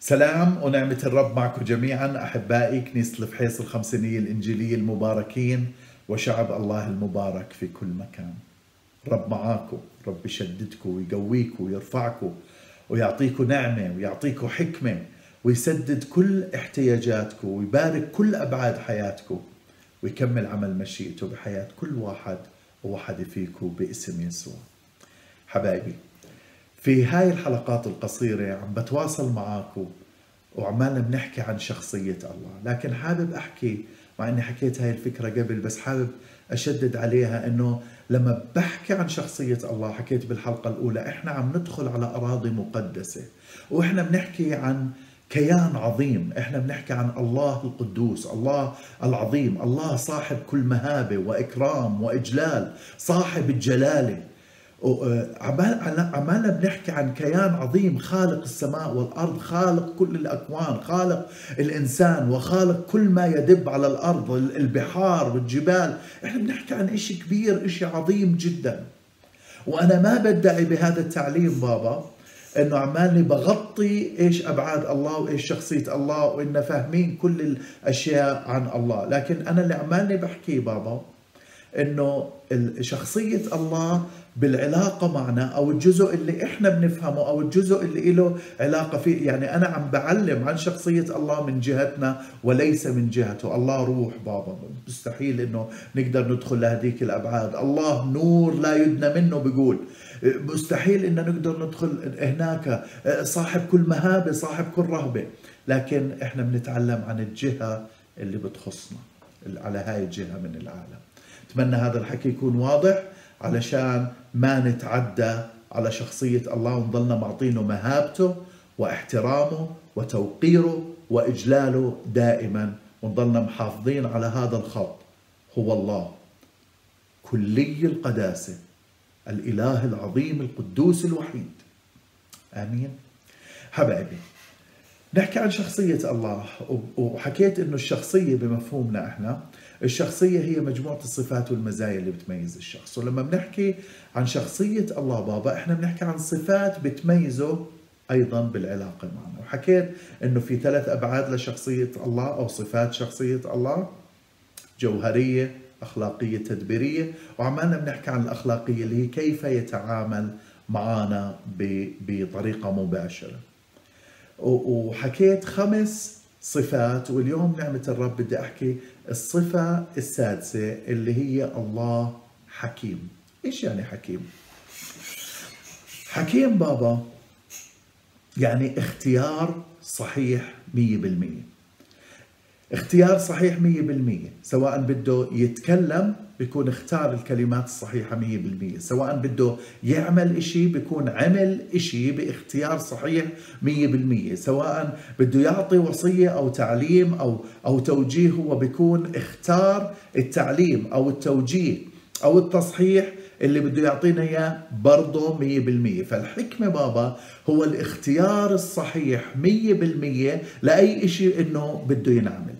سلام ونعمة الرب معكم جميعا أحبائي كنيسة الفحيص الخمسينية الإنجيلية المباركين وشعب الله المبارك في كل مكان. رب معاكم رب يشددكم ويقويكم ويرفعكم ويعطيكم نعمة ويعطيكم حكمة ويسدد كل احتياجاتكم ويبارك كل أبعاد حياتكم ويكمل عمل مشيئته بحياة كل واحد وواحدة فيكم باسم يسوع. حبايبي في هاي الحلقات القصيرة عم بتواصل معاكم وعمالنا بنحكي عن شخصية الله. لكن حابب أحكي مع أني حكيت هاي الفكرة قبل بس حابب أشدد عليها أنه لما بحكي عن شخصية الله حكيت بالحلقة الأولى إحنا عم ندخل على أراضي مقدسة وإحنا بنحكي عن كيان عظيم. إحنا بنحكي عن الله القدوس الله العظيم الله صاحب كل مهابة وإكرام وإجلال صاحب الجلالة. عمالنا بنحكي عن كيان عظيم خالق السماء والأرض خالق كل الأكوان خالق الإنسان وخالق كل ما يدب على الأرض البحار والجبال. إحنا بنحكي عن شيء كبير شيء عظيم جدا. وأنا ما بدعي بهذا التعليم بابا إنه عمالي بغطي إيش أبعاد الله وإيش شخصية الله وإن فاهمين كل الأشياء عن الله. لكن أنا اللي عمالي بحكيه بابا إنه شخصية الله بالعلاقة معنا أو الجزء اللي إحنا بنفهمه أو الجزء اللي له علاقة فيه. يعني أنا عم بعلم عن شخصية الله من جهتنا وليس من جهته. الله روح بابا. مستحيل إنه نقدر ندخل لهذيك الأبعاد. الله نور لا يدنى منه بيقول. مستحيل ان نقدر ندخل هناك. صاحب كل مهابة صاحب كل رهبة. لكن إحنا بنتعلم عن الجهة اللي بتخصنا على هاي الجهة من العالم. أتمنى هذا الحكي يكون واضح علشان ما نتعدى على شخصية الله ونضلنا معطينه مهابته واحترامه وتوقيره وإجلاله دائما ونضلنا محافظين على هذا الخط. هو الله. كلي القداسة. الإله العظيم القدوس الوحيد. آمين. حبايبي نحكي عن شخصية الله. وحكيت إنه الشخصية بمفهومنا إحنا الشخصية هي مجموعة الصفات والمزايا اللي بتميز الشخص. ولما بنحكي عن شخصية الله بابا إحنا بنحكي عن صفات بتميزه أيضا بالعلاقة معنا. وحكيت إنه في ثلاث أبعاد لشخصية الله أو صفات شخصية الله. جوهرية أخلاقية تدبيرية. وعمالنا بنحكي عن الأخلاقية اللي هي كيف يتعامل معنا بطريقة مباشرة. وحكيت خمس صفات واليوم نعمة الرب بدي أحكي الصفة السادسة اللي هي الله حكيم إيش يعني حكيم؟ حكيم بابا يعني اختيار صحيح مية بالمية اختيار صحيح مية بالمية سواء بده يتكلم بيكون اختار الكلمات الصحيحة مية بالمية سواء بده يعمل إشي بيكون عمل إشي باختيار صحيح مية بالمية سواء بده يعطي وصية أو تعليم أو أو توجيه هو بيكون اختار التعليم أو التوجيه أو التصحيح اللي بده يعطينا إياه برضه 100% فالحكمة بابا هو الاختيار الصحيح 100% لأي شيء إنه بده ينعمل.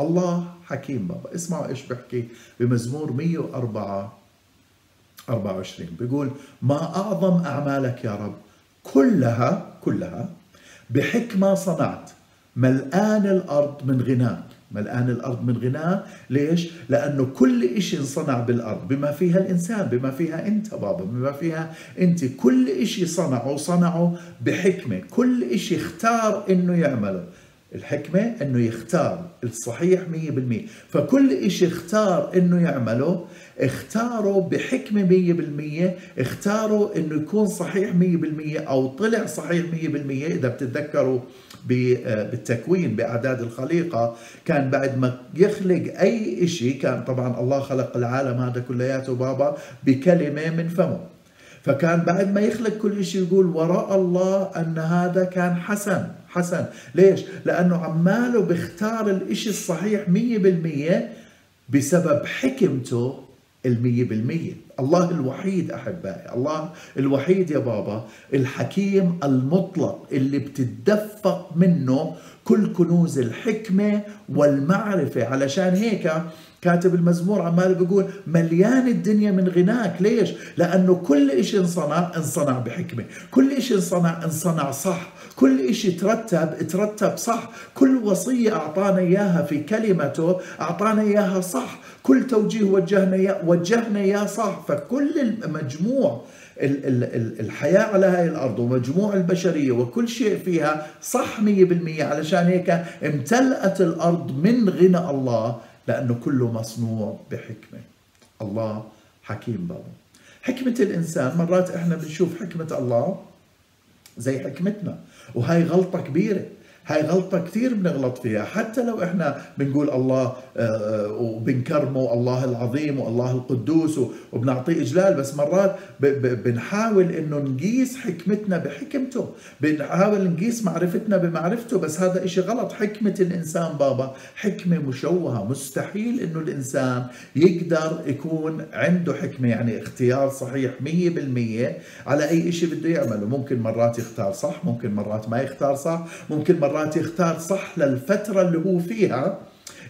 الله حكيم بابا. اسمعوا إيش بحكي بمزمور 104 24 بيقول ما أعظم أعمالك يا رب؟ كلها كلها بحكمة صنعت. ملآن الأرض من غناك. ملآن الأرض من غناء. ليش؟ لأنه كل إشي انصنع بالأرض بما فيها الإنسان بما فيها أنت بابا بما فيها أنت كل إشي صنعه صنعه بحكمة. كل إشي اختار إنه يعمله. الحكمة إنه يختار الصحيح 100% فكل إشي اختار إنه يعمله اختاروا بحكمة 100% اختاروا إنه يكون صحيح 100% أو طلع صحيح 100% إذا بتتذكروا بالتكوين بأعداد الخليقة كان بعد ما يخلق أي إشي كان طبعا الله خلق العالم هذا كلياته بابا بكلمة من فمه. فكان بعد ما يخلق كل شيء يقول وراء الله أن هذا كان حسن حسن. ليش؟ لأنه عماله بيختار الإشي الصحيح مية بالمية بسبب حكمته المية بالمية. الله الوحيد أحبائي الله الوحيد يا بابا الحكيم المطلق اللي بتدفق منه كل كنوز الحكمة والمعرفة. علشان هيك كاتب المزمور عمال بيقول مليان الدنيا من غناك. ليش؟ لأنه كل إشي انصنع انصنع بحكمة. كل إشي انصنع انصنع صح. كل إشي ترتب ترتب صح. كل وصية أعطانا إياها في كلمته أعطانا إياها صح. كل توجيه وجهنا إياه وجهنا إياه صح. فكل المجموع الحياة على هاي الأرض ومجموع البشرية وكل شيء فيها صح مية بالمية. علشان هيك امتلأت الأرض من غنى الله لأنه كله مصنوع بحكمة. الله حكيم بابا حكمة الإنسان مرات إحنا بنشوف حكمة الله زي حكمتنا وهي غلطة كبيرة. هاي غلطة كثير بنغلط فيها. حتى لو إحنا بنقول الله آه، وبنكرمه الله العظيم والله القدوس وبنعطيه إجلال بس مرات بنحاول إنه نقيس حكمتنا بحكمته. بنحاول نقيس معرفتنا بمعرفته بس هذا إشي غلط. حكمة الإنسان بابا حكمة مشوهة. مستحيل إنه الإنسان يقدر يكون عنده حكمة يعني اختيار صحيح مية بالمية على أي إشي بده يعمله. ممكن مرات يختار صح ممكن مرات ما يختار صح ممكن مرات مرات يختار صح للفترة اللي هو فيها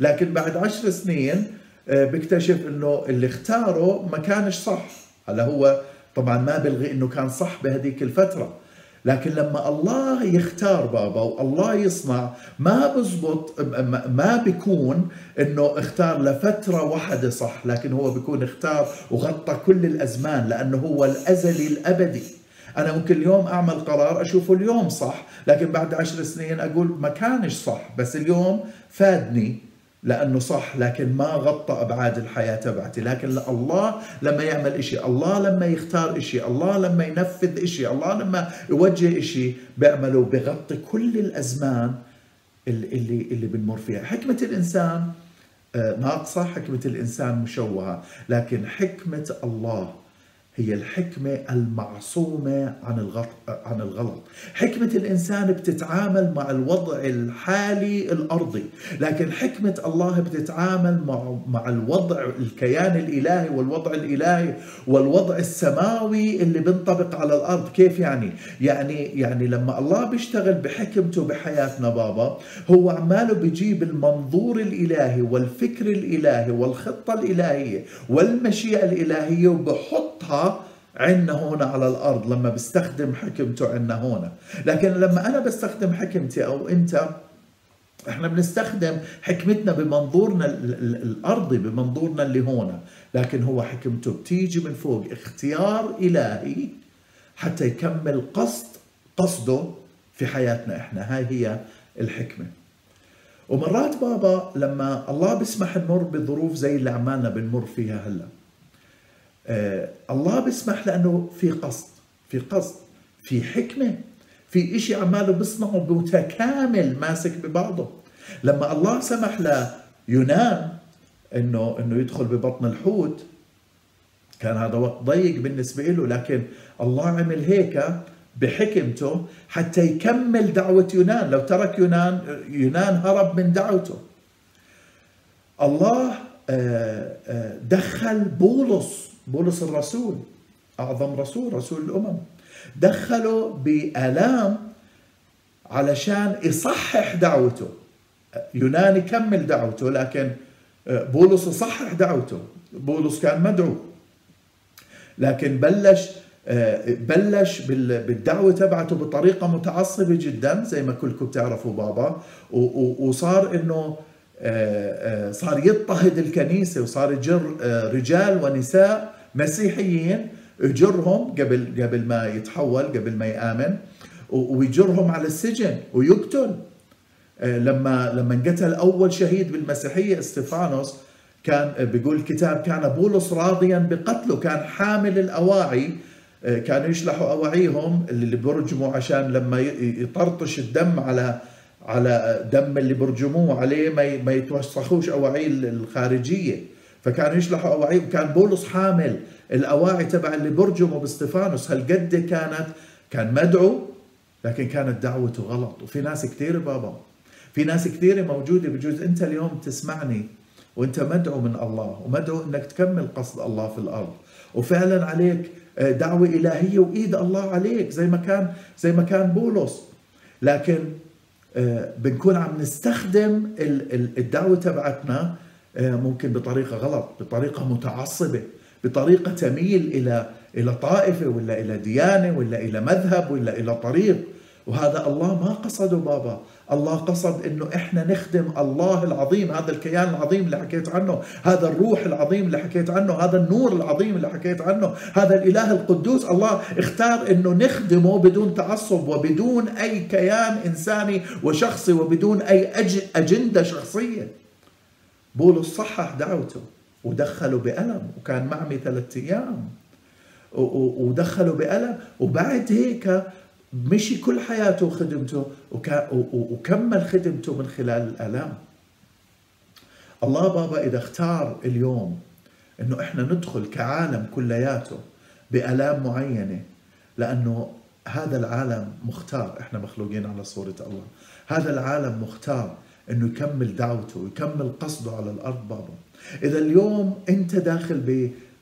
لكن بعد عشر سنين آه، بيكتشف إنه اللي اختاره ما كانش صح. هلا هو طبعا ما بلغي إنه كان صح بهذيك الفترة. لكن لما الله يختار بابا والله يصنع ما بزبط ما بيكون إنه اختار لفترة واحدة صح لكن هو بيكون اختار وغطى كل الأزمان لأنه هو الأزلي الأبدي. أنا ممكن اليوم أعمل قرار أشوفه اليوم صح لكن بعد عشر سنين أقول ما كانش صح. بس اليوم فادني لأنه صح لكن ما غطى أبعاد الحياة تبعتي. لكن الله لما يعمل إشي الله لما يختار إشي الله لما ينفذ إشي الله لما يوجه إشي بيعمله بغطي كل الأزمان اللي اللي بنمر فيها. حكمة الإنسان آه، ناقصة حكمة الإنسان مشوهة. لكن حكمة الله هي الحكمة المعصومة عن الغلط عن الغلط، حكمة الإنسان بتتعامل مع الوضع الحالي الأرضي، لكن حكمة الله بتتعامل مع مع الوضع الكيان الإلهي والوضع الإلهي والوضع السماوي اللي بينطبق على الأرض، كيف يعني؟ يعني يعني لما الله بيشتغل بحكمته بحياتنا بابا، هو عماله بيجيب المنظور الإلهي والفكر الإلهي والخطة الإلهية والمشيئة الإلهية وبحطها عنا هنا على الأرض لما بستخدم حكمته عنا هنا لكن لما أنا بستخدم حكمتي أو أنت إحنا بنستخدم حكمتنا بمنظورنا الأرضي بمنظورنا اللي هنا لكن هو حكمته بتيجي من فوق. اختيار إلهي حتى يكمل قصد قصده في حياتنا إحنا. هاي هي الحكمة. ومرات بابا لما الله بيسمح نمر بظروف زي اللي عمالنا بنمر فيها هلأ. الله بيسمح لأنه في قصد في قصد في حكمة في إشي عماله بيصنعه متكامل ماسك ببعضه. لما الله سمح ليونان إنه إنه يدخل ببطن الحوت كان هذا وقت ضيق بالنسبة له لكن الله عمل هيك بحكمته حتى يكمل دعوة يونان. لو ترك يونان يونان هرب من دعوته. الله آه، آه، دخل بولس. بولس الرسول أعظم رسول رسول الأمم. دخله بآلام علشان يصحح دعوته. يونان يكمل دعوته لكن بولس يصحح دعوته. بولس كان مدعو. لكن بلش بلش بالدعوة تبعته بطريقة متعصبة جدا زي ما كلكم بتعرفوا بابا. وصار إنه صار يضطهد الكنيسة وصار يجر رجال ونساء مسيحيين يجرهم قبل قبل ما يتحول قبل ما يآمن ويجرهم على السجن ويقتل. آه، لما لما انقتل أول شهيد بالمسيحية استفانوس كان بيقول الكتاب كان بولس راضيا بقتله كان حامل الأواعي آه، كانوا يشلحوا أواعيهم اللي بيرجموا عشان لما يطرطش الدم على على دم اللي برجموه عليه ما يتوسخوش أواعي الخارجية. فكانوا يشلحوا أواعي وكان بولس حامل الأواعي تبع اللي برجموا باستفانوس هالقد كانت كان مدعو لكن كانت دعوته غلط. وفي ناس كثير بابا. في ناس كثيرة موجودة بجوز. أنت اليوم تسمعني وأنت مدعو من الله ومدعو أنك تكمل قصد الله في الأرض. وفعلا عليك آه، دعوة إلهية وإيد الله عليك زي ما كان زي ما كان بولس. لكن بنكون عم نستخدم الدعوة تبعتنا آه، ممكن بطريقة غلط بطريقة متعصبة بطريقة تميل إلى إلى طائفة ولا إلى ديانة ولا إلى مذهب ولا إلى طريق. وهذا الله ما قصده بابا. الله قصد إنه إحنا نخدم الله العظيم هذا الكيان العظيم اللي حكيت عنه هذا الروح العظيم اللي حكيت عنه هذا النور العظيم اللي حكيت عنه هذا الإله القدوس. الله اختار إنه نخدمه بدون تعصب وبدون أي كيان إنساني وشخصي وبدون أي أجندة شخصية. بولس صحح دعوته ودخله بألم وكان معمي ثلاثة أيام. ودخله بألم. وبعد هيك مشي كل حياته وخدمته وكمل خدمته من خلال الآلام. الله بابا إذا اختار اليوم إنه إحنا ندخل كعالم كلياته بآلام معينة لأنه هذا العالم مختار. إحنا مخلوقين على صورة الله. هذا العالم مختار إنه يكمل دعوته ويكمل قصده على الأرض بابا. إذا اليوم أنت داخل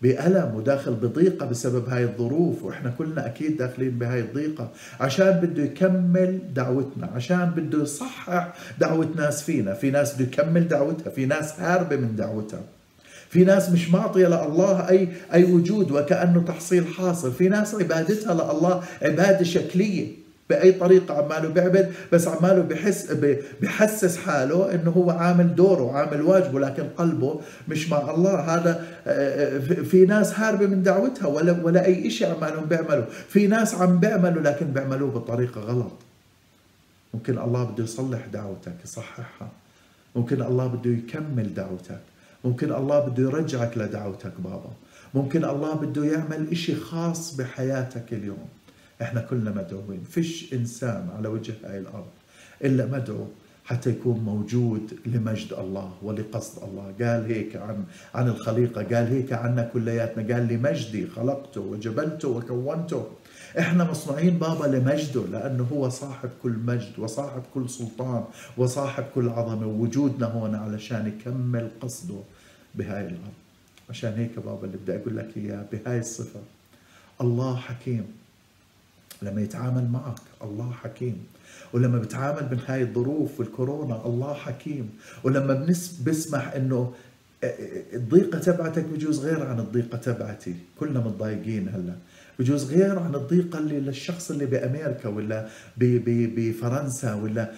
بألم وداخل بضيقة بسبب هاي الظروف وإحنا كلنا أكيد داخلين بهاي الضيقة. عشان بده يكمل دعوتنا عشان بده يصحح دعوة ناس فينا. في ناس بده يكمل دعوتها في ناس هاربة من دعوتها. في ناس مش معطية لله أي أي وجود وكأنه تحصيل حاصل. في ناس عبادتها لله عبادة شكلية. بأي طريقة عماله بيعبد بس عماله بحس بحسس حاله إنه هو عامل دوره عامل واجبه لكن قلبه مش مع الله. هذا آه، في ناس هاربة من دعوتها ولا ولا أي شيء عمالهم بيعملوا. في ناس عم بيعملوا لكن بيعملوه بطريقة غلط. ممكن الله بده يصلح دعوتك يصححها. ممكن الله بده يكمل دعوتك. ممكن الله بده يرجعك لدعوتك بابا. ممكن الله بده يعمل إشي خاص بحياتك اليوم. إحنا كلنا مدعوين. فيش إنسان على وجه هاي الأرض إلا مدعو حتى يكون موجود لمجد الله ولقصد الله. قال هيك عن عن الخليقة قال هيك عنا كلياتنا قال لمجدي خلقته وجبلته وكونته. إحنا مصنوعين بابا لمجده لأنه هو صاحب كل مجد وصاحب كل سلطان وصاحب كل عظمة ووجودنا هون علشان يكمل قصده بهاي الأرض. عشان هيك بابا اللي بدي أقول لك إياه بهاي الصفة الله حكيم. لما يتعامل معك الله حكيم. ولما بتعامل من هاي الظروف والكورونا الله حكيم. ولما بسمح إنه الضيقة تبعتك بجوز غير عن الضيقة تبعتي. كلنا متضايقين هلأ. بجوز غير عن الضيقة اللي للشخص اللي بأمريكا ولا بفرنسا ولا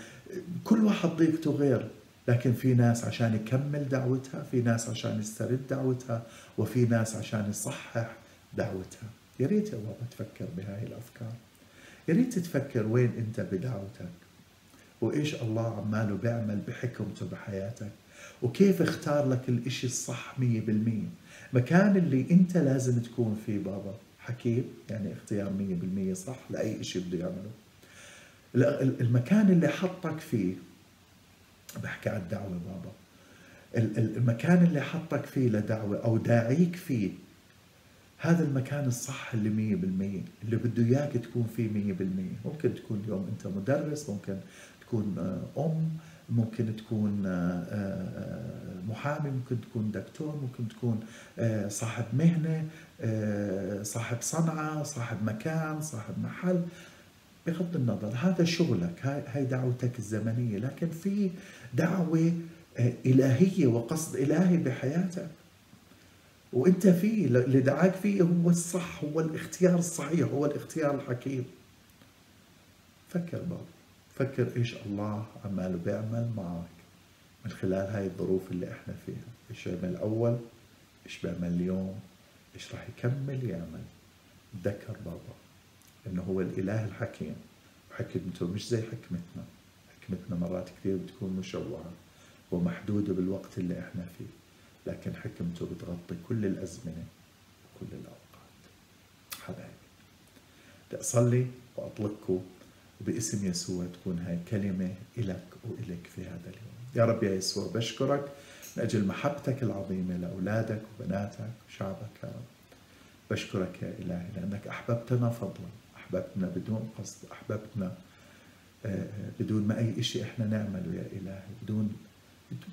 كل واحد ضيقته غير. لكن في ناس عشان يكمل دعوتها في ناس عشان يسترد دعوتها وفي ناس عشان يصحح دعوتها. يا ريت يا بابا تفكر بهاي الأفكار. يا ريت تفكر وين أنت بدعوتك وإيش الله عماله بيعمل بحكمته بحياتك وكيف اختار لك الإشي الصح مية بالمية. مكان اللي أنت لازم تكون فيه بابا. حكيم يعني اختيار مية بالمية صح لأي إشي بده يعمله. المكان اللي حطك فيه بحكي عن الدعوة بابا. المكان اللي حطك فيه لدعوة أو داعيك فيه هذا المكان الصح اللي مية بالمية اللي بده إياك تكون فيه مية بالمية. ممكن تكون اليوم أنت مدرس ممكن تكون آه، أم ممكن تكون آه، آه، محامي ممكن تكون دكتور ممكن تكون صاحب مهنة صاحب صنعة صاحب مكان صاحب محل. بغض النظر هذا شغلك هاي دعوتك الزمنية. لكن في دعوة إلهية وقصد إلهي بحياتك. وانت فيه اللي دعاك فيه هو الصح هو الاختيار الصحيح هو الاختيار الحكيم. فكر بابا فكر إيش الله عماله بيعمل معك من خلال هاي الظروف اللي إحنا فيها. إيش بيعمل اول إيش بيعمل اليوم؟ إيش راح يكمل يعمل؟ تذكر بابا إنه هو الإله الحكيم. وحكمته مش زي حكمتنا. حكمتنا مرات كثير بتكون مشوهة ومحدودة بالوقت اللي إحنا فيه. لكن حكمته بتغطي كل الأزمنة وكل الأوقات. حبايبي بدي أصلي وأطلقكم وباسم يسوع تكون هاي كلمة إلك وإلك في هذا اليوم. يا رب يا يسوع بشكرك من أجل محبتك العظيمة لأولادك وبناتك وشعبك يا رب. بشكرك يا إلهي لأنك أحببتنا فضلا أحببتنا بدون قصد أحببتنا آه، آه، بدون ما أي شيء إحنا نعمله يا إلهي بدون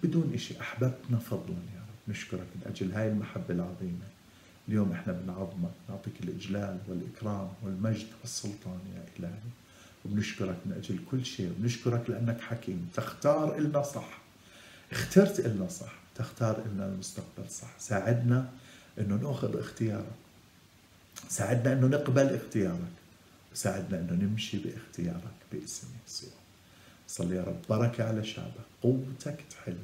بدون شيء أحببتنا فضلا يا رب. نشكرك من أجل هاي المحبة العظيمة. اليوم إحنا بنعظمك نعطيك الإجلال والإكرام والمجد والسلطان يا إلهي. وبنشكرك من أجل كل شيء. وبنشكرك لأنك حكيم. تختار إلنا صح. اخترت إلنا صح. تختار إلنا المستقبل صح. ساعدنا إنه نأخذ اختيارك. ساعدنا إنه نقبل اختيارك. وساعدنا إنه نمشي باختيارك باسم يسوع. صلي يا رب. بركة على شعبك. قوتك تحل.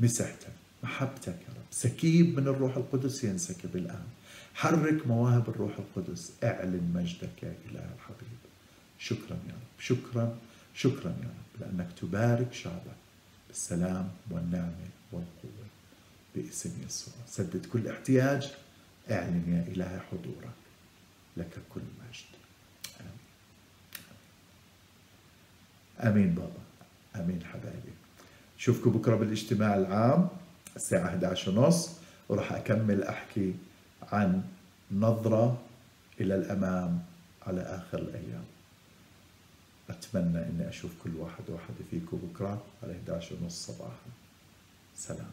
مسحتك. محبتك يا رب. سكيب من الروح القدس ينسكب الآن. حرك مواهب الروح القدس. اعلن مجدك يا إله الحبيب. شكرا يا رب. شكرا. شكرا يا رب. لأنك تبارك شعبك بالسلام والنعمة والقوة باسم يسوع. سدد كل احتياج. اعلن يا إله حضورك لك كل مجد. آمين. آمين بابا. آمين حبايبي. شوفكم بكرة بالاجتماع العام. الساعة 11 ونص وراح أكمل أحكي عن نظرة إلى الأمام على آخر الأيام. أتمنى أني أشوف كل واحد واحدة فيكم بكرة على 11 ونص صباحا. سلام.